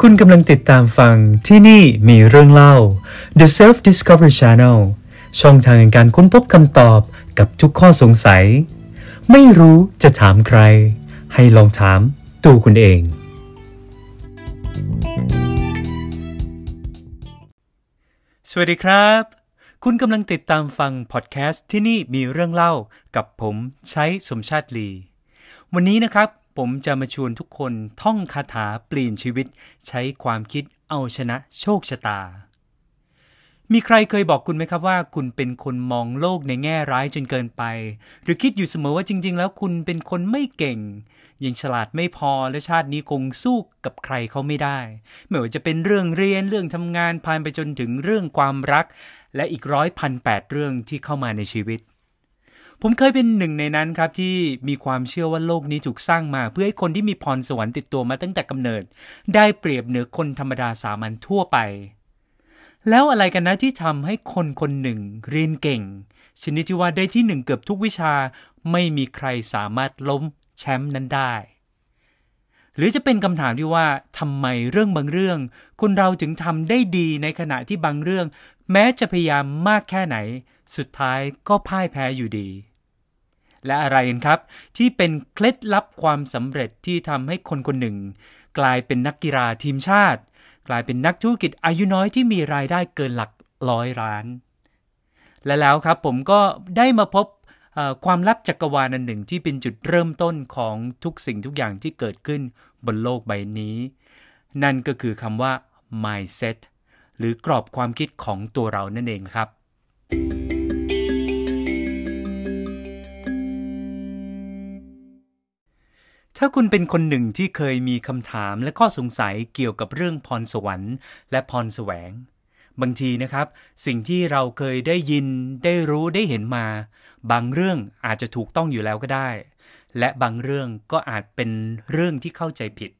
คุณกำลังติดตามฟังที่นี่มีเรื่องเล่า The Self Discovery Channel ช่องทางแห่งการค้นพบคำตอบกับทุกข้อสงสัย ไม่รู้จะถามใคร ให้ลองถามตัวคุณเอง สวัสดีครับ คุณกำลังติดตามฟังพอดแคสต์ที่นี่มีเรื่องเล่ากับผมใช้สมชาติลี วันนี้นะครับ ผมจะมาชวนทุกคนท่องคาถาเปลี่ยนชีวิต ใช้ความคิดเอาชนะโชคชะตา มีใครเคยบอกคุณไหมครับว่า คุณเป็นคนมองโลกในแง่ร้ายจนเกินไป หรือคิดอยู่เสมอว่าจริง ๆ แล้วคุณเป็นคนไม่เก่ง ยังฉลาดไม่พอและชาตินี้คงสู้กับใครเขาไม่ได้ ไม่ว่าจะเป็นเรื่องเรียนเรื่องทำงานผ่านไปจนถึงเรื่องความรัก และอีกร้อยพันแปดเรื่องที่เข้ามาในชีวิต ผมเคยเป็นหนึ่งในนั้นครับที่มีความเชื่อว่าโลกนี้ถูกสร้างมา เพื่อให้คนที่มีพรสวรรค์ติดตัวมาตั้งแต่กำเนิด ได้เปรียบเหนือคนธรรมดาสามัญทั่วไป แล้วอะไรกันนะที่ทำให้คนคนหนึ่งเรียนเก่ง ชนิดที่ว่าได้ที่หนึ่งเกือบทุกวิชาไม่มีใครสามารถล้มแชมป์นั้นได้ หรือจะเป็นคำถามที่ว่าทำไมเรื่องบางเรื่อง คนเราถึงทำได้ดีในขณะที่บางเรื่อง แม้จะพยายามมากแค่ไหน สุดท้ายก็พ่ายแพ้อยู่ดี และอะไรกันครับ ที่เป็นเคล็ดลับความสำเร็จที่ทำให้คนคนหนึ่ง กลายเป็นนักกีฬาทีมชาติ กลายเป็นนักธุรกิจอายุน้อยที่มีรายได้เกินหลักร้อยล้าน และแล้วครับผมก็ได้มาพบความลับจักรวาลอันหนึ่งที่เป็นจุดเริ่มต้นของทุกสิ่งทุกอย่างที่เกิดขึ้นบนโลกใบนี้ นั่นก็คือคำว่า mindset หรือกรอบความคิดของตัวเรานั่นเองครับ ถ้าคุณเป็นคนหนึ่งที่เคยมีคำถามและข้อสงสัยเกี่ยวกับเรื่องพรสวรรค์ และพรแสวง บางทีนะครับ สิ่งที่เราเคยได้ยินได้รู้ได้เห็นมา บางเรื่องอาจจะถูกต้องอยู่แล้วก็ได้ และบางเรื่องก็อาจเป็นเรื่องที่เข้าใจผิด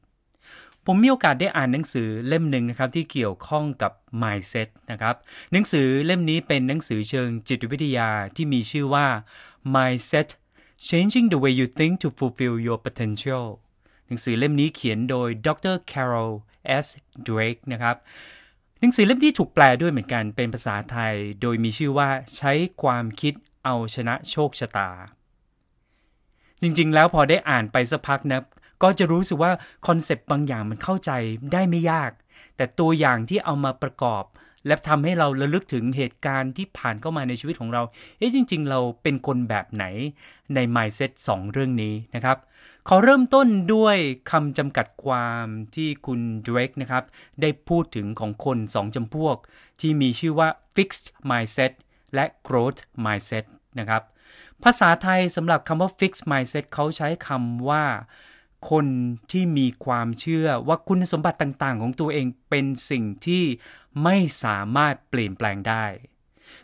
ผมมีโอกาสได้อ่านหนังสือเล่มหนึ่งนะครับที่เกี่ยวข้องกับ mindset นะครับหนังสือเล่มนี้เป็นหนังสือเชิงจิตวิทยาที่มีชื่อว่า mindset changing the way you think to fulfill your potential หนังสือเล่มนี้เขียนโดยดร Carol S. Drake นะครับหนังสือเล่มนี้ถูกแปลด้วยเหมือนกันเป็นภาษาไทย โดยมีชื่อว่าใช้ความคิดเอาชนะโชคชะตา จริงๆ แล้วพอได้อ่านไปสักพักนะ ก็จะรู้สึกว่าคอนเซปต์บางอย่างมันเข้าใจได้ไม่ยาก แต่ตัวอย่างที่เอามาประกอบ และทำให้เราระลึกถึงเหตุการณ์ที่ผ่านเข้ามาในชีวิตของเราเอ๊ะจริง ๆ เราเป็นคนแบบไหนใน mindset 2 เรื่องนี้นะครับขอเริ่มต้นด้วยคำจำกัดความที่คุณด r a k e นะครับ ได้พูดถึงของคน 2จำพวก ที่มีชื่อว่า fixed mindset และ growth mindset นะครับ ภาษาไทยสำหรับคำว่า fixed mindset เขาใช้คำว่า คนที่มีความเชื่อว่าคุณสมบัติต่างๆ ของตัวเองเป็นสิ่งที่ไม่สามารถเปลี่ยนแปลงได้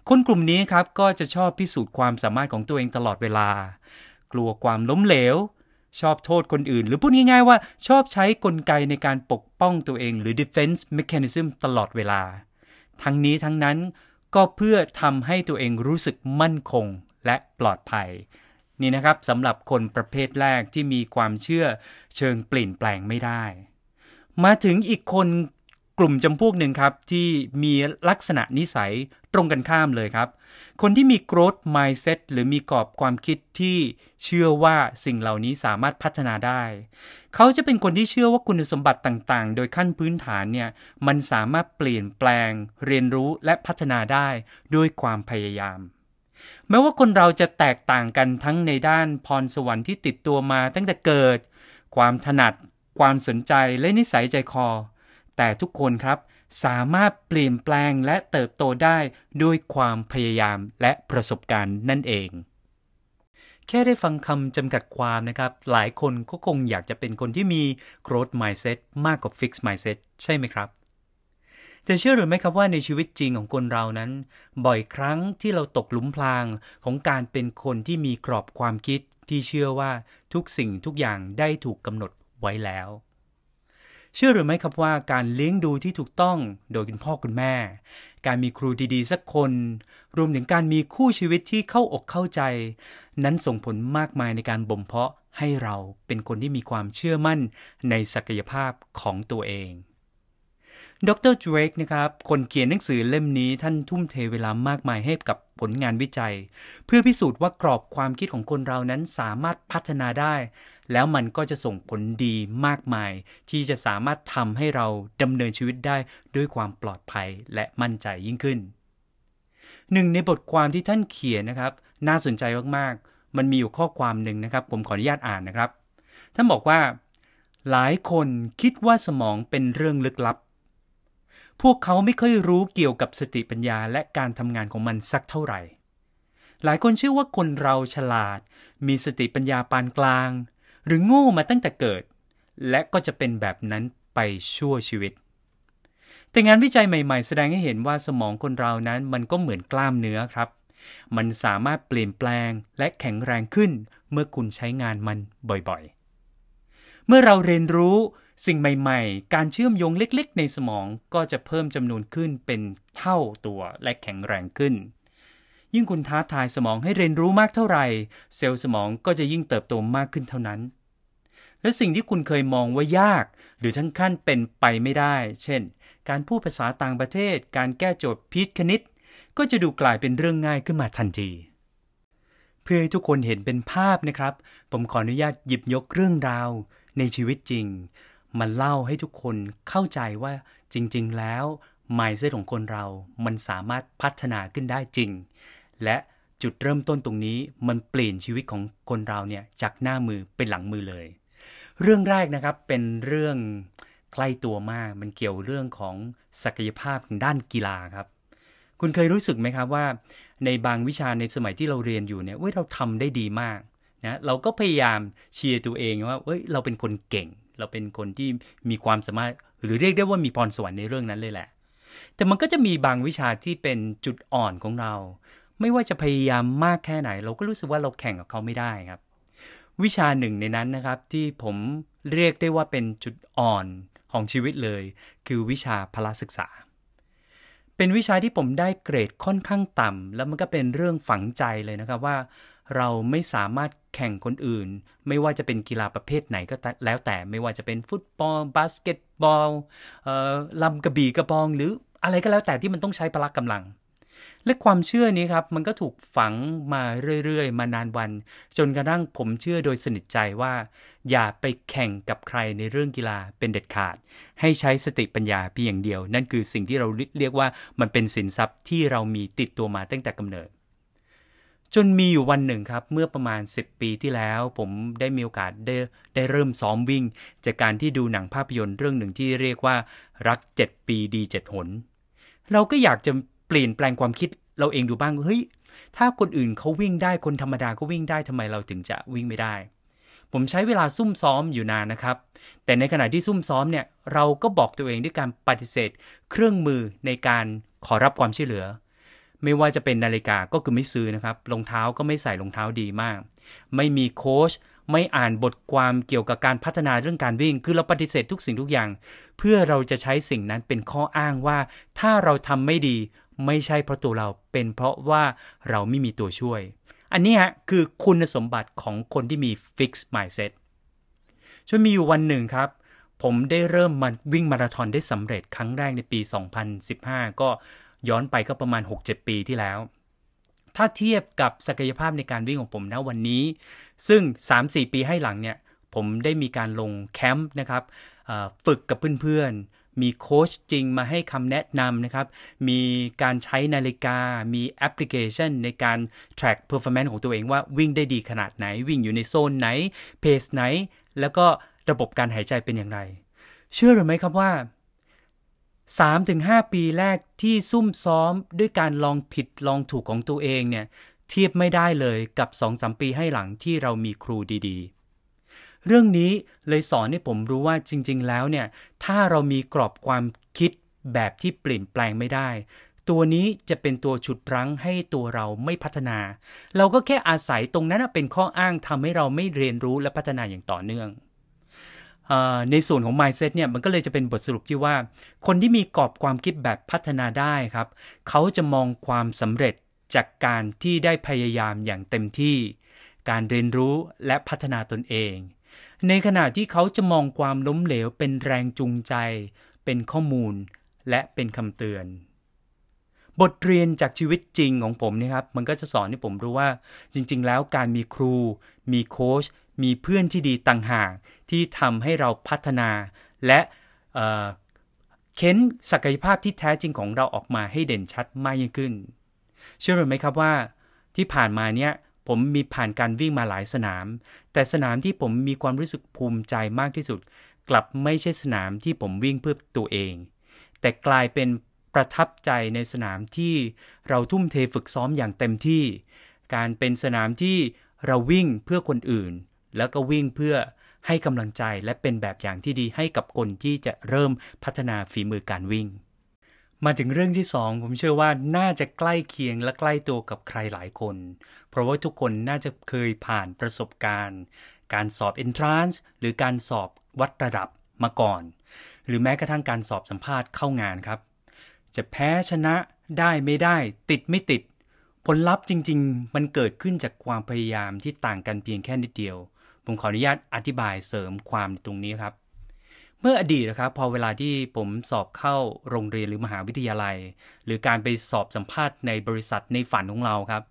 คนกลุ่มนี้ครับก็จะชอบพิสูจน์ความสามารถของตัวเองตลอดเวลา กลัวความล้มเหลว ชอบโทษคนอื่น หรือพูดง่ายๆว่าชอบใช้กลไกในการปกป้องตัวเองหรือ defense mechanism ตลอดเวลา ทั้งนี้ทั้งนั้นก็เพื่อทำให้ตัวเองรู้สึกมั่นคงและปลอดภัย นี่นะครับสำหรับคนประเภทแรกที่มีความเชื่อเชิงเปลี่ยนแปลงไม่ได้ มาถึงอีกคนกลุ่มจำพวกหนึ่งครับที่มีลักษณะนิสัยตรงกันข้ามเลยครับ คนที่มี growth mindset หรือมีกรอบความคิดที่เชื่อว่าสิ่งเหล่านี้สามารถพัฒนาได้ เขาจะเป็นคนที่เชื่อว่าคุณสมบัติต่างๆ โดยขั้นพื้นฐานเนี่ยมันสามารถเปลี่ยนแปลง เรียนรู้และพัฒนาได้ด้วยความพยายาม แม้ว่าคนเราจะแตกต่างกันทั้งในด้านพรสวรรค์ที่ติดตัวมาตั้งแต่เกิด ความถนัด ความสนใจและนิสัยใจคอ แต่ทุกคนครับสามารถเปลี่ยนแปลงและเติบโตได้ด้วยความพยายามและประสบการณ์นั่นเอง แค่ได้ฟังคำจำกัดความนะครับ หลายคนก็คงอยากจะเป็นคนที่มี growth mindset มากกว่า fixed mindset ใช่ไหมครับ จะเชื่อหรือไม่ครับว่าในชีวิตจริงของคนเรานั้น บ่อยครั้งที่เราตกหลุมพรางของการเป็นคนที่มีกรอบความคิดที่เชื่อว่าทุกสิ่งทุกอย่างได้ถูกกำหนดไว้แล้ว เชื่อหรือไม่ครับว่าการเลี้ยงดูที่ถูกต้องโดยคุณพ่อคุณแม่ การมีครูดีๆ สักคน รวมถึงการมีคู่ชีวิตที่เข้าอกเข้าใจ นั้นส่งผลมากมายในการบ่มเพาะให้เราเป็นคนที่มีความเชื่อมั่นในศักยภาพของตัวเอง ดรเดรกนะครับ คนเขียนหนังสือเล่มนี้ท่านทุ่มเทเวลามากมายให้กับผลงานวิจัย เพื่อพิสูจน์ว่ากรอบความคิดของคนเรานั้นสามารถพัฒนาได้ แล้วมันก็จะส่งผลดีมากมาย ที่จะสามารถทำให้เราดำเนินชีวิตได้ด้วยความปลอดภัยและมั่นใจยิ่งขึ้น หนึ่งในบทความที่ท่านเขียนนะครับ น่าสนใจมากๆ มันมีอยู่ข้อความหนึ่งนะครับ ผมขออนุญาตอ่านนะครับ ท่านบอกว่า หลายคนคิดว่าสมองเป็นเรื่องลึกลับ พวกเขาไม่ค่อยรู้เกี่ยวกับสติปัญญาและการทำงานของมันสักเท่าไหร่ หลายคนเชื่อว่าคนเราฉลาด มีสติปัญญาปานกลาง หรือโง่มาตั้งแต่เกิด และก็จะเป็นแบบนั้นไปชั่วชีวิต แต่งานวิจัยใหม่ ๆ แสดงให้เห็นว่าสมองคนเรานั้นมันก็เหมือนกล้ามเนื้อครับ มันสามารถเปลี่ยนแปลงและแข็งแรงขึ้นเมื่อคุณใช้งานมันบ่อยๆ เมื่อเราเรียนรู้ สิ่งใหม่ ๆ การเชื่อมโยงเล็ก ๆ ในสมองก็จะเพิ่มจำนวนขึ้นเป็นเท่าตัวและแข็งแรงขึ้น ยิ่งคุณท้าทายสมองให้เรียนรู้มากเท่าไหร่ เซลล์สมองก็จะยิ่งเติบโตมากขึ้นเท่านั้น และสิ่งที่คุณเคยมองว่ายาก หรือทั้งขั้นเป็นไปไม่ได้ เช่น การพูดภาษาต่างประเทศ การแก้โจทย์พิษคณิต ก็จะดูกลายเป็นเรื่องง่ายขึ้นมาทันทีเพื่อให้ทุกคนเห็นเป็นภาพนะครับ ผมขออนุญาตหยิบยกเรื่องราวในชีวิตจริง มันเล่าให้ทุกคนเข้าใจว่าจริง ๆ แล้วไมเซ็ตของคนเรา มันสามารถพัฒนาขึ้นได้จริง และจุดเริ่มต้นตรงนี้มันเปลี่ยนชีวิตของคนเราเนี่ยจากหน้ามือเป็นหลังมือเลย เรื่องแรกนะครับเป็นเรื่องใกล้ตัวมาก มันเกี่ยวเรื่องของศักยภาพทางด้านกีฬาครับ คุณเคยรู้สึกไหมครับว่า ในบางวิชาในสมัยที่เราเรียนอยู่เนี่ยเว้ยเราทำได้ดีมากนะเราก็พยายามเชียร์ตัวเองว่าเอ้ยเราเป็นคนเก่ง เราเป็นคนที่มีความสามารถ หรือเรียกได้ว่ามีพรสวรรค์ในเรื่องนั้นเลยแหละ แต่มันก็จะมีบางวิชาที่เป็นจุดอ่อนของเรา ไม่ว่าจะพยายามมากแค่ไหน เราก็รู้สึกว่าเราแข่งกับเขาไม่ได้ครับ วิชาหนึ่งในนั้นนะครับที่ผมเรียกได้ว่าเป็นจุดอ่อนของชีวิตเลย คือวิชาพละศึกษา เป็นวิชาที่ผมได้เกรดค่อนข้างต่ำแล้วมันก็เป็นเรื่องฝังใจเลยนะครับว่า เราไม่สามารถแข่งคนอื่น ไม่ว่าจะเป็นกีฬาประเภทไหนก็แล้วแต่ไม่ว่าจะเป็นฟุตบอลบาสเกตบอลลำกระบี่กระบอง หรืออะไรก็แล้วแต่ที่มันต้องใช้พละกำลัง และความเชื่อนี้ครับ มันก็ถูกฝังมาเรื่อยๆ มานานวัน จนกระทั่งผมเชื่อโดยสนิทใจว่า อย่าไปแข่งกับใครในเรื่องกีฬาเป็นเด็ดขาด ให้ใช้สติปัญญาเพียงอย่างเดียว นั่นคือสิ่งที่เราเรียกว่ามันเป็นสินทรัพย์ที่เรามีติดตัวมาตั้งแต่กำเนิด จนมีอยู่วันหนึ่งครับ เมื่อประมาณ 10 ปีที่แล้ว ผมได้มีโอกาสได้ได้เริ่มซ้อมวิ่ง จากการที่ดูหนังภาพยนตร์เรื่องหนึ่งที่เรียกว่ารัก 7 ปีดี 7 หน เราก็อยากจะเปลี่ยนแปลงความคิดเราเองดูบ้างเฮ้ยถ้าคนอื่นเขาวิ่งได้คนธรรมดาก็วิ่งได้ทำไมเราถึงจะวิ่งไม่ได้ ผมใช้เวลาซุ่มซ้อมอยู่นานนะครับ แต่ในขณะที่ซุ่มซ้อมเนี่ยเราก็บอกตัวเองด้วยการปฏิเสธ เครื่องมือในการขอรับความช่วยเหลือ ไม่ว่าจะเป็นนาฬิกาก็คือไม่ซื้อนะครับรองเท้าก็ไม่ใส่รองเท้าดีมาก ไม่มีโค้ชไม่อ่านบทความเกี่ยวกับการพัฒนาเรื่องการวิ่ง คือเราปฏิเสธทุกสิ่งทุกอย่าง เพื่อเราจะใช้สิ่งนั้นเป็นข้ออ้างว่า ถ้าเราทำไม่ดี ไม่ใช่เพราะตัวเราเป็นเพราะว่าเราไม่มีตัวช่วย อันนี้ฮะคือคุณสมบัติของคนที่มี fixed mindset จนมีอยู่วันหนึ่งครับ ผมได้เริ่มมาวิ่งมาราธอนได้สำเร็จครั้งแรกในปี 2015 ก็ ย้อนไปก็ประมาณ 6-7 ปีที่แล้ว ถ้าเทียบกับศักยภาพในการวิ่งของผมนะวันนี้ ซึ่ง 3-4 ปีให้หลังเนี่ย ผมได้มีการลงแคมป์นะครับฝึกกับเพื่อนๆ มีโค้ชจริงมาให้คำแนะนำนะครับ มีการใช้นาฬิกา มีแอปพลิเคชันในการ track performance ของตัวเองว่าวิ่งได้ดีขนาดไหน วิ่งอยู่ในโซนไหน เพสไหน แล้วก็ระบบการหายใจเป็นอย่างไร เชื่อหรือไม่ครับว่า 3-5 ปีแรกที่ซุ่มซ้อมด้วยการลองผิดลองถูกของตัวเองเนี่ยเทียบไม่ได้เลยกับ 2-3 ปีให้หลังที่เรามีครูดีๆ เรื่องนี้เลยสอนให้ผมรู้ว่าจริง ๆ แล้วเนี่ยถ้าเรามีกรอบความคิดแบบที่เปลี่ยนแปลงไม่ได้ ตัวนี้จะเป็นตัวฉุดรั้งให้ตัวเราไม่พัฒนา เราก็แค่อาศัยตรงนั้นเป็นข้ออ้างทำให้เราไม่เรียนรู้และพัฒนาอย่างต่อเนื่อง ในส่วนของ mindset เนี่ยมันก็เลยจะเป็นบทสรุปที่ว่า คนที่มีกรอบความคิดแบบพัฒนาได้ครับ เขาจะมองความสำเร็จจากการที่ได้พยายามอย่างเต็มที่ การเรียนรู้และพัฒนาตนเอง ในขณะที่เขาจะมองความล้มเหลวเป็นแรงจูงใจ เป็นข้อมูล และเป็นคำเตือน บทเรียนจากชีวิตจริงของผมนี่ครับ มันก็จะสอนให้ผมรู้ว่า จริง ๆ แล้วการมีครู มีโค้ช มีเพื่อนที่ดีต่างหากที่ทำให้เราพัฒนา และเค้นศักยภาพที่แท้จริงของเราออกมาให้เด่นชัดมากยิ่งขึ้น เชื่อหรือไหมครับว่าที่ผ่านมาเนี้ยผมมีผ่านการวิ่งมาหลายสนาม แต่สนามที่ผมมีความรู้สึกภูมิใจมากที่สุด กลับไม่ใช่สนามที่ผมวิ่งเพื่อตัวเอง แต่กลายเป็นประทับใจในสนามที่เราทุ่มเทฝึกซ้อมอย่างเต็มที่ การเป็นสนามที่เราวิ่งเพื่อคนอื่น แล้วก็วิ่งเพื่อให้กำลังใจและเป็นแบบอย่างที่ดีให้กับคนที่จะเริ่มพัฒนาฝีมือการวิ่ง มาถึงเรื่องที่สองผมเชื่อว่าน่าจะใกล้เคียงและใกล้ตัวกับใครหลายคน เพราะว่าทุกคนน่าจะเคยผ่านประสบการณ์ การสอบ entrance หรือการสอบวัดระดับมาก่อน หรือแม้กระทั่งการสอบสัมภาษณ์เข้างานครับ จะแพ้ชนะได้ไม่ได้ ติดไม่ติด ผลลัพธ์จริง ๆ มันเกิดขึ้นจากความพยายามที่ต่างกันเพียงแค่นิดเดียว ผมขออนุญาตอธิบายเสริมความตรงนี้ครับ เมื่ออดีตนะครับพอเวลาที่ผมสอบเข้าโรงเรียนหรือมหาวิทยาลัย หรือการไปสอบสัมภาษณ์ในบริษัทในฝันของเราครับ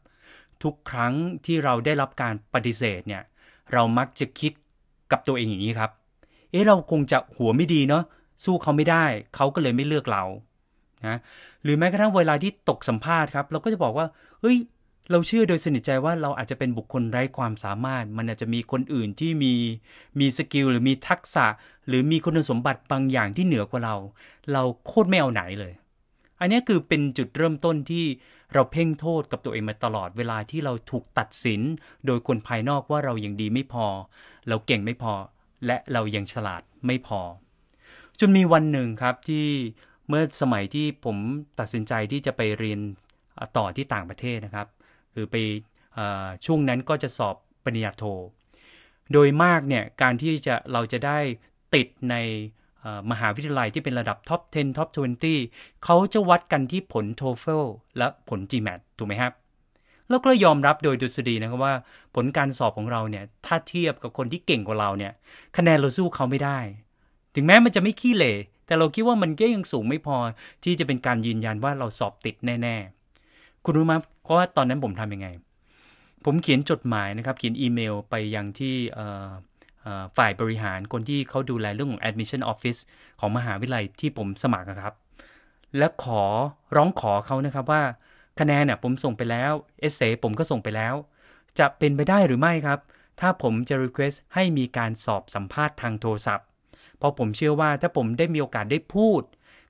ทุกครั้งที่เราได้รับการปฏิเสธเนี่ยเรามักจะคิดกับตัวเองอย่างนี้ครับ เอ๊ะเราคงจะหัวไม่ดีเนาะสู้เขาไม่ได้เขาก็เลยไม่เลือกเรานะหรือแม้กระทั่งเวลาที่ตกสัมภาษณ์ครับ เราก็จะบอกว่าเฮ้ย เราเชื่อโดยสนิทใจว่าเราอาจจะเป็นบุคคลไร้ความสามารถ มันอาจจะมีคนอื่นที่มีมีสกิลหรือมีทักษะ หรือมีคุณสมบัติบางอย่างที่เหนือกว่าเรา เราโคตรไม่เอาไหนเลย อันนี้คือเป็นจุดเริ่มต้นที่เราเพ่งโทษกับตัวเองมาตลอดเวลาที่เราถูกตัดสิน โดยคนภายนอกว่าเรายังดีไม่พอ เราเก่งไม่พอ และเรายังฉลาดไม่พอ จนมีวันหนึ่งครับที่เมื่อสมัยที่ผมตัดสินใจที่จะไปเรียนต่อที่ต่างประเทศนะครับ คือไปช่วงนั้นก็จะสอบปริญญาโท โดยมากเนี่ยการที่จะเราจะได้ติดในมหาวิทยาลัยที่เป็นระดับท็อป 10 ท็อป 20 เขาจะวัดกันที่ผล TOEFL และผล GMAT ถูกไหมครับ แล้วก็ยอมรับโดยดุษฎีนะครับว่า ผลการสอบของเราเนี่ย ถ้าเทียบกับคนที่เก่งกว่าเราเนี่ย คะแนนเราสู้เขาไม่ได้ ถึงแม้มันจะไม่ขี้เหร่แต่เราคิดว่ามันก็ยังสูงไม่พอที่จะเป็นการยืนยันว่าเราสอบติดแน่ ๆ คุณรู้ไหมราะว่าตอนนั้นผมทำยังไง ผมเขียนจดหมายนะครับ เขียนอีเมลไปยังที่ฝ่ายบริหารคนที่เขาดูแลเรื่องของ admission office ของมหาวิทยาลัยที่ผมสมัครครับ และขอร้องขอเขานะครับว่าคะแนนเนี่ยผมส่งไปแล้วเอเซผมก็ส่งไปแล้ว จะเป็นไปได้หรือไม่ครับ ถ้าผมจะ request ให้มีการสอบสัมภาษณ์ทางโทรศัพท์ เพราะผมเชื่อว่าถ้าผมได้มีโอกาสได้พูด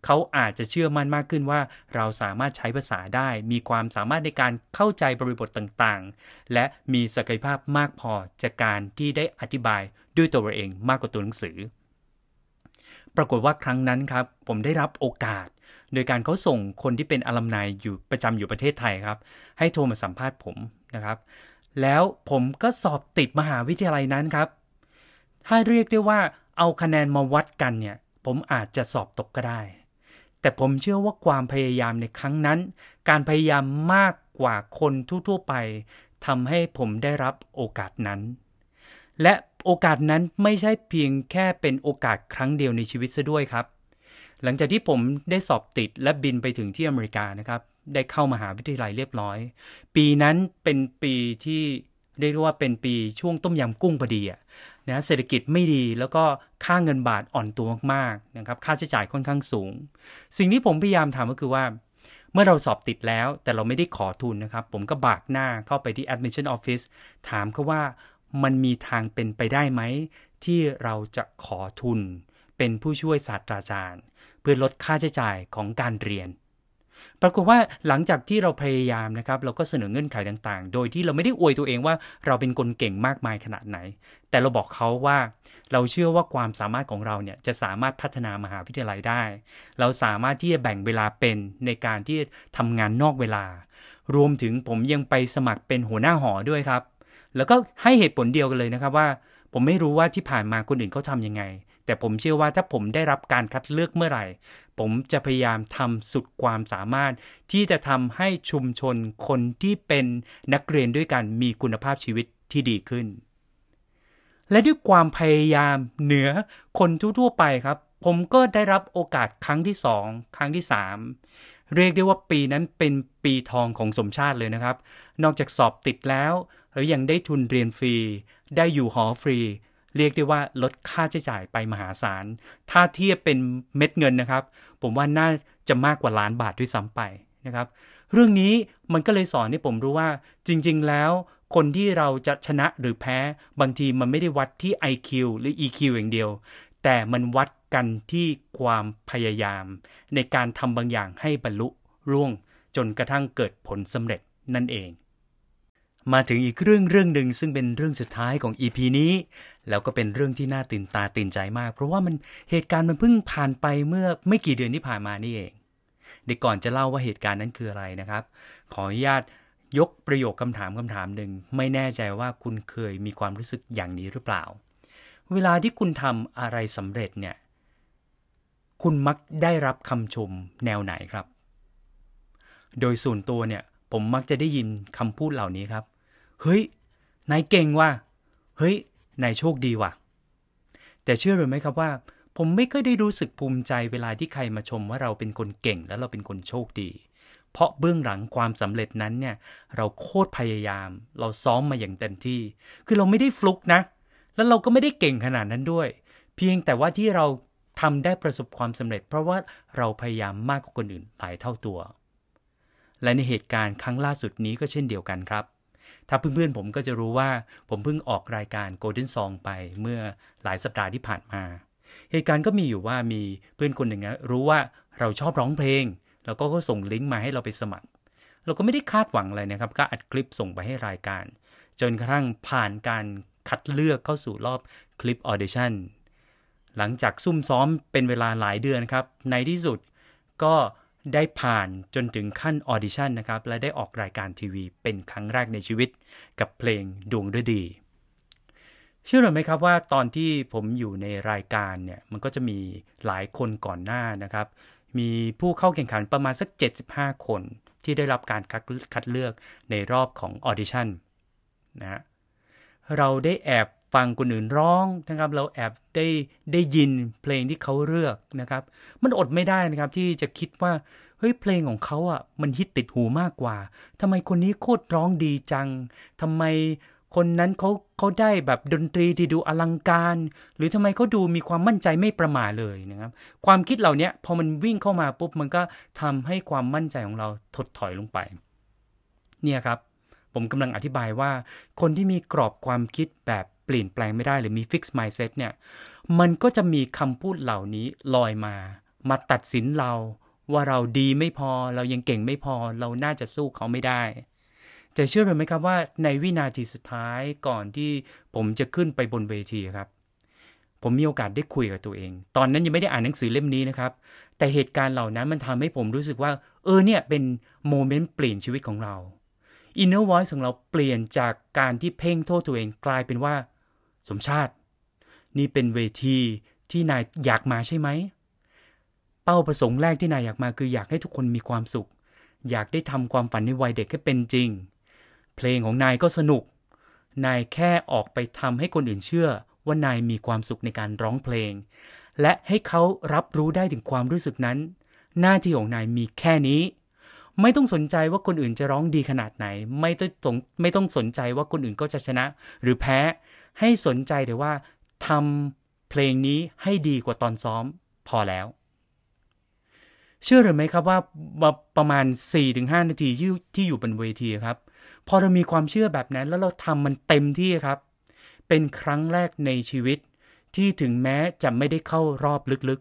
เขาอาจจะเชื่อมั่นมากขึ้นว่า เราสามารถใช้ภาษาได้ มีความสามารถในการเข้าใจบริบทต่างๆ และมีศักยภาพมากพอจากการที่ได้อธิบายด้วยตัวเองมากกว่าตัวหนังสือ ปรากฏว่าครั้งนั้นครับ ผมได้รับโอกาส โดยการเขาส่งคนที่เป็นอลัมนายอยู่ประจำอยู่ประเทศไทยครับ ให้โทรมาสัมภาษณ์ผมนะครับ แล้วผมก็สอบติดมหาวิทยาลัยนั้นครับ ถ้าเรียกได้ว่าเอาคะแนนมาวัดกันเนี่ย ผมอาจจะสอบตกก็ได้ แต่ผมเชื่อว่าความพยายามในครั้งนั้น การพยายามมากกว่าคนทั่วๆไปทำให้ผมได้รับโอกาสนั้น และโอกาสนั้นไม่ใช่เพียงแค่เป็นโอกาสครั้งเดียวในชีวิตซะด้วยครับ หลังจากที่ผมได้สอบติดและบินไปถึงที่อเมริกานะครับ ได้เข้ามาหาวิทยาลัยเรียบร้อย ปีนั้นเป็นปีที่เรียกว่าเป็นปีช่วงต้มยำกุ้งพอดีอะ นะเศรษฐกิจไม่ดีแล้วก็ค่าเงินบาทอ่อนตัวมากๆนะครับค่าใช้จ่ายค่อนข้างสูง สิ่งที่ผมพยายามทำก็คือว่า เมื่อเราสอบติดแล้วแต่เราไม่ได้ขอทุนนะครับ ผมก็บากหน้าเข้าไปที่ admission office ถามเขาว่ามันมีทางเป็นไปได้ไหม ที่เราจะขอทุน เป็นผู้ช่วยศาสตราจารย์ เพื่อลดค่าใช้จ่ายของการเรียน ปรากฏว่าหลังจากที่เราพยายามนะครับ เราก็เสนอเงื่อนไขต่างๆ โดยที่เราไม่ได้อวยตัวเองว่าเราเป็นคนเก่งมากมายขนาดไหน แต่เราบอกเขาว่าเราเชื่อว่าความสามารถของเราเนี่ยจะสามารถพัฒนามหาวิทยาลัยได้ เราสามารถที่จะแบ่งเวลาเป็นในการที่ทำงานนอกเวลา รวมถึงผมยังไปสมัครเป็นหัวหน้าหอด้วยครับ แล้วก็ให้เหตุผลเดียวกันเลยนะครับว่า ผมไม่รู้ว่าที่ผ่านมาคนอื่นเขาทำยังไง แต่ผมเชื่อว่าถ้าผมได้รับการคัดเลือกเมื่อไหร่ ผมจะพยายามทำสุดความสามารถ ที่จะทำให้ชุมชนคนที่เป็นนักเรียนด้วยกันมีคุณภาพชีวิตที่ดีขึ้น และด้วยความพยายามเหนือคนทั่วๆไปครับ ผมก็ได้รับโอกาสครั้งที่2ครั้งที่3เรียกได้ว่าปีนั้นเป็นปีทองของสมชาติเลยนะครับ นอกจากสอบติดแล้วแล้วยังได้ทุนเรียนฟรี ได้อยู่หอฟรี เรียกได้ว่าลดค่าใช้จ่ายไปมหาศาล ถ้าเทียบเป็นเม็ดเงินนะครับ ผมว่าน่าจะมากกว่าล้านบาทด้วยซ้ำไปนะครับ เรื่องนี้มันก็เลยสอนให้ผมรู้ว่าจริง ๆ แล้วคนที่เราจะชนะหรือแพ้บางทีมันไม่ได้วัดที่ IQ หรือ EQ อย่างเดียว แต่มันวัดกันที่ความพยายาม ในการทำบางอย่างให้บรรลุร่วง จนกระทั่งเกิดผลสำเร็จนั่นเอง มาถึงอีกเรื่องเรื่องหนึ่งซึ่งเป็นเรื่องสุดท้ายของ EP นี้ แล้วก็เป็นเรื่องที่น่าตื่นตาตื่นใจมาก เพราะว่ามันเหตุการณ์มันเพิ่งผ่านไปเมื่อไม่กี่เดือนที่ผ่านมานี่เอง เดี๋ยวก่อนจะเล่าว่าเหตุการณ์นั้นคืออะไรนะครับ ขออนุญาตยกประโยคคำถามคำถามหนึ่งไม่แน่ใจว่าคุณเคยมีความรู้สึกอย่างนี้หรือเปล่า เวลาที่คุณทำอะไรสำเร็จเนี่ย คุณมักได้รับคำชมแนวไหนครับ โดยส่วนตัวเนี่ย ผมมักจะได้ยินคำพูดเหล่านี้ครับ เฮ้ย นายเก่งว่ะ เฮ้ย นายโชคดีว่ะ แต่เชื่อหรือไม่ครับว่า ผมไม่เคยได้รู้สึกภูมิใจเวลาที่ใครมาชมว่าเราเป็นคนเก่งและเราเป็นคนโชคดี เพราะเบื้องหลังความสำเร็จนั้นเนี่ย เราโคตรพยายาม เราซ้อมมาอย่างเต็มที่ คือเราไม่ได้ฟลุกนะ แล้วเราก็ไม่ได้เก่งขนาดนั้นด้วย เพียงแต่ว่าที่เราทำได้ประสบความสำเร็จ เพราะว่าเราพยายามมากกว่าคนอื่นหลายเท่าตัว และในเหตุการณ์ครั้งล่าสุดนี้ก็เช่นเดียวกันครับ ถ้าเพื่อนๆผมก็จะรู้ว่าผมเพิ่งออกรายการ Golden Song ไปเมื่อหลายสัปดาห์ที่ผ่านมา เหตุการณ์ก็มีอยู่ว่ามีเพื่อนคนหนึ่งนะรู้ว่าเราชอบร้องเพลง แล้วก็ส่งลิงก์มาให้เราไปสมัคร เราก็ไม่ได้คาดหวังอะไรนะครับ ก็อัดคลิปส่งไปให้รายการ จนกระทั่งผ่านการคัดเลือกเข้าสู่รอบคลิปออเดชั่นหลังจากซุ่มซ้อมเป็นเวลาหลายเดือนครับ ในที่สุดก็ ได้ผ่านจนถึงขั้นออดิชั่นนะครับ และได้ออกรายการทีวีเป็นครั้งแรกในชีวิตกับเพลงดวงฤดี เชื่อหรือไหมครับว่าตอนที่ผมอยู่ในรายการเนี่ยมันก็จะมีหลายคนก่อนหน้านะครับ มีผู้เข้าแข่งขันประมาณสัก 75 คนที่ได้รับการคัดเลือกในรอบของออดิชั่นนะฮะเราได้แอบ ฟังคนอื่นร้องนะครับ เราแอบได้ได้ยินเพลงที่เขาเลือกนะครับ มันอดไม่ได้นะครับที่จะคิดว่าเฮ้ยเพลงของเขาอะมันฮิตติดหูมากกว่าทำไมคนนี้โคตรร้องดีจังทำไมคนนั้นเขาเขาได้แบบดนตรีที่ดูอลังการ หรือทำไมเขาดูมีความมั่นใจไม่ประมาเลยนะครับ ความคิดเหล่านี้พอมันวิ่งเข้ามาปุ๊บมันก็ทำให้ความมั่นใจของเราถดถอยลงไป เนี่ยครับ ผมกำลังอธิบายว่า คนที่มีกรอบความคิดแบบ ปลี่ยนแปลงไม่ได้หรือมี fixed mindset เนี่ย มันก็จะมีคำพูดเหล่านี้ลอยมา มาตัดสินเราว่าเราดีไม่พอเรายังเก่งไม่พอเราน่าจะสู้เขาไม่ได้ แต่เชื่อหรือไม่ครับว่าในวินาทีสุดท้ายก่อนที่ผมจะขึ้นไปบนเวทีครับ ผมมีโอกาสได้คุยกับตัวเอง ตอนนั้นยังไม่ได้อ่านหนังสือเล่มนี้นะครับ แต่เหตุการณ์เหล่านั้นมันทำให้ผมรู้สึกว่า เออเนี่ยเป็นโมเมนต์เปลี่ยนชีวิตของเรา Inner Voice ของเราเปลี่ยนจากการที่เพ่งโทษตัวเองกลายเป็นว่า สมชาติ นี่เป็นเวทีที่นายอยากมาใช่ไหม เป้าประสงค์แรกที่นายอยากมาคืออยากให้ทุกคนมีความสุข อยากได้ทำความฝันในวัยเด็กให้เป็นจริง เพลงของนายก็สนุก นายแค่ออกไปทำให้คนอื่นเชื่อว่านายมีความสุขในการร้องเพลง และให้เขารับรู้ได้ถึงความรู้สึกนั้น หน้าที่ของนายมีแค่นี้ ไม่ต้องสนใจว่าคนอื่นจะร้องดีขนาดไหน ไม่ต้องไม่ต้องสนใจว่าคนอื่นก็จะชนะ หรือแพ้ ให้สนใจแต่ว่าทำเพลงนี้ให้ดีกว่าตอนซ้อมพอแล้ว เชื่อหรือไม่ครับว่าประมาณ 4-5 นาทีที่ที่อยู่บนเวทีครับ พอเรามีความเชื่อแบบนั้นแล้วเราทำมันเต็มที่ครับ เป็นครั้งแรกในชีวิตที่ถึงแม้จะไม่ได้เข้ารอบลึก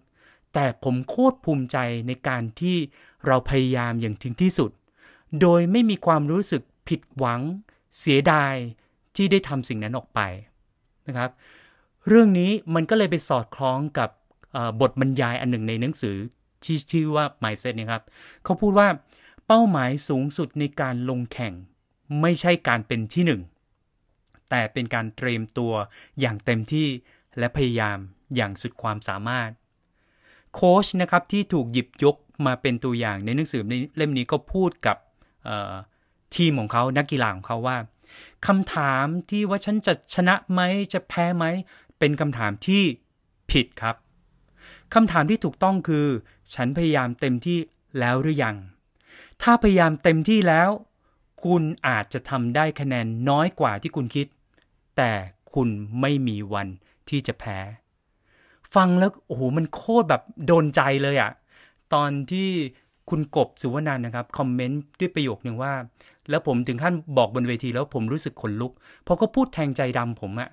แต่ผมโคตรภูมิใจในการที่เราพยายามอย่างถึงที่สุด โดยไม่มีความรู้สึกผิดหวัง เสียดายที่ได้ทำสิ่งนั้นออกไปนะครับ เรื่องนี้มันก็เลยไปสอดคล้องกับบทบรรยายอันหนึ่งในหนังสือที่ชื่อว่า mindset นะครับ เขาพูดว่าเป้าหมายสูงสุดในการลงแข่ง ไม่ใช่การเป็นที่หนึ่งแต่เป็นการเตรียมตัวอย่างเต็มที่และพยายามอย่างสุดความสามารถ โค้ชนะครับที่ถูกหยิบยกมาเป็นตัวอย่างในหนังสือเล่มนี้ก็พูดกับทีมของเขานักกีฬาของเขาว่าคำถามที่ว่าฉันจะชนะไหมจะแพ้ไหม เป็นคำถามที่ผิดครับคำถามที่ถูกต้องคือ ฉันพยายามเต็มที่แล้วหรือยัง ถ้าพยายามเต็มที่แล้ว คุณอาจจะทำได้คะแนนน้อยกว่าที่คุณคิด แต่คุณไม่มีวันที่จะแพ้ ฟังแล้วโอ้โหมันโคตรแบบโดนใจเลยอะตอนที่คุณกบสุวรรณนะครับคอมเมนต์ด้วยประโยคหนึ่งว่า แล้วผมถึงขั้นบอกบนเวทีแล้วผมรู้สึกขนลุก เพราะเขาพูดแทงใจดำผมอะ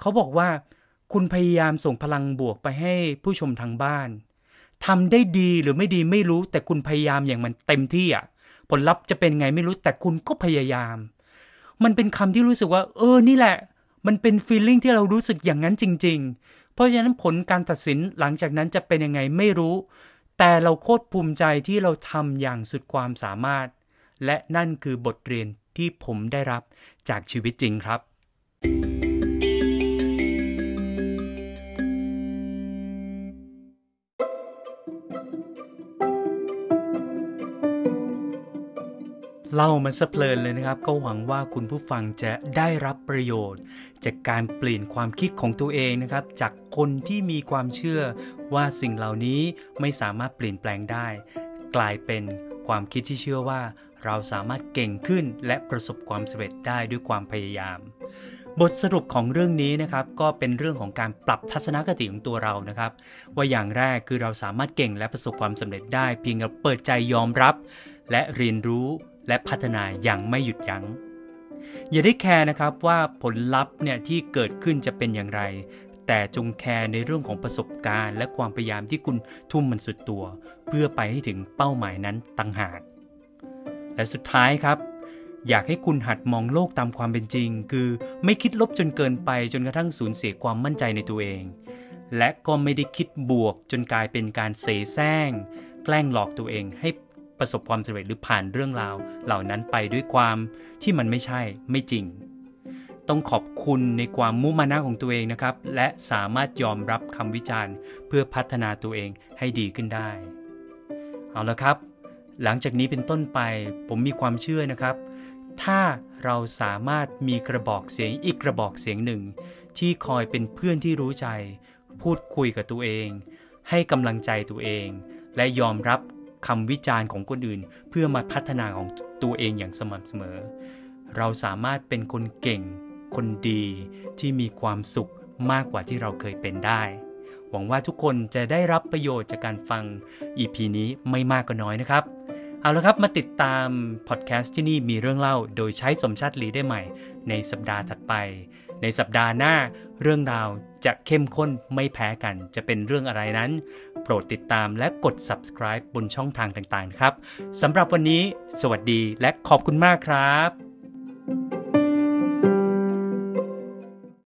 เขาบอกว่าคุณพยายามส่งพลังบวกไปให้ผู้ชมทางบ้านทำได้ดีหรือไม่ดีไม่รู้ แต่คุณพยายามอย่างมันเต็มที่อะผลลัพธ์จะเป็นไงไม่รู้แต่คุณก็พยายาม มันเป็นคำที่รู้สึกว่า เออนี่แหละ มันเป็นฟีลลิ่งที่เรารู้สึกอย่างนั้นจริงๆ เพราะฉะนั้นผลการตัดสินหลังจากนั้นจะเป็นยังไงไม่รู้ แต่เราโคตรภูมิใจที่เราทำอย่างสุดความสามารถ และนั่นคือบทเรียนที่ผมได้รับจากชีวิตจริงครับ เล่ามาสะเพลินเลยนะครับ ก็หวังว่าคุณผู้ฟังจะได้รับประโยชน์ จากการเปลี่ยนความคิดของตัวเองนะครับ จากคนที่มีความเชื่อว่าสิ่งเหล่านี้ไม่สามารถเปลี่ยนแปลงได้ กลายเป็นความคิดที่เชื่อว่า เราสามารถเก่งขึ้นและประสบความสำเร็จได้ด้วยความพยายาม บทสรุปของเรื่องนี้นะครับก็เป็นเรื่องของการปรับทัศนคติของตัวเรานะครับ ว่าอย่างแรกคือเราสามารถเก่งและประสบความสำเร็จได้ เพียงเราเปิดใจยอมรับ และเรียนรู้ และพัฒนาอย่างไม่หยุดยัง้ง อย่าได้แคร์นะครับว่าผลลัพธ์เนี่ยที่เกิดขึ้นจะเป็นอย่างไร แต่จงแคร์ในเรื่องของประสบการณ์ และความพยายามที่คุณทุ่มมันสุดตัว เพื่อไปให้ถึงเป้าหมายนั้นต่างหาก และสุดท้ายครับอยากให้คุณหัดมองโลกตามความเป็นจริง คือไม่คิดลบจนเกินไปจนกระทั่งสูญเสียความมั่นใจในตัวเอง และก็ไม่ได้คิดบวกจนกลายเป็นการเสแสร้ง แกล้งหลอกตัวเองให้ ประสบความสำเร็จหรือผ่านเรื่องราวเหล่านั้นไปด้วยความที่มันไม่ใช่ไม่จริง ต้องขอบคุณในความมุมานะของตัวเองนะครับ และสามารถยอมรับคำวิจารณ์ เพื่อพัฒนาตัวเองให้ดีขึ้นได้ เอาละครับ หลังจากนี้เป็นต้นไปผมมีความเชื่อนะครับ ถ้าเราสามารถมีกระบอกเสียงอีกกระบอกเสียงหนึ่ง ที่คอยเป็นเพื่อนที่รู้ใจ พูดคุยกับตัวเอง ให้กำลังใจตัวเอง และยอมรับ คำวิจารณ์ของคนอื่น เพื่อมาพัฒนาของตัวเองอย่างสม่ำเสมอ เราสามารถเป็นคนเก่ง คนดีที่มีความสุขมากกว่าที่เราเคยเป็นได้ หวังว่าทุกคนจะได้รับประโยชน์จากการฟัง EP นี้ไม่มากก็น้อยนะครับ เอาละครับมาติดตามพอดแคสต์ที่นี่มีเรื่องเล่า โดยใช้สมชาติลีได้ใหม่ ในสัปดาห์ถัดไป ในสัปดาห์หน้าเรื่องราว จะเข้มข้นไม่แพ้กัน จะเป็นเรื่องอะไรนั้น โปรดติดตามและกด subscribe บนช่องทางต่างๆ ครับสำหรับวันนี้ สวัสดีและขอบคุณมากครับ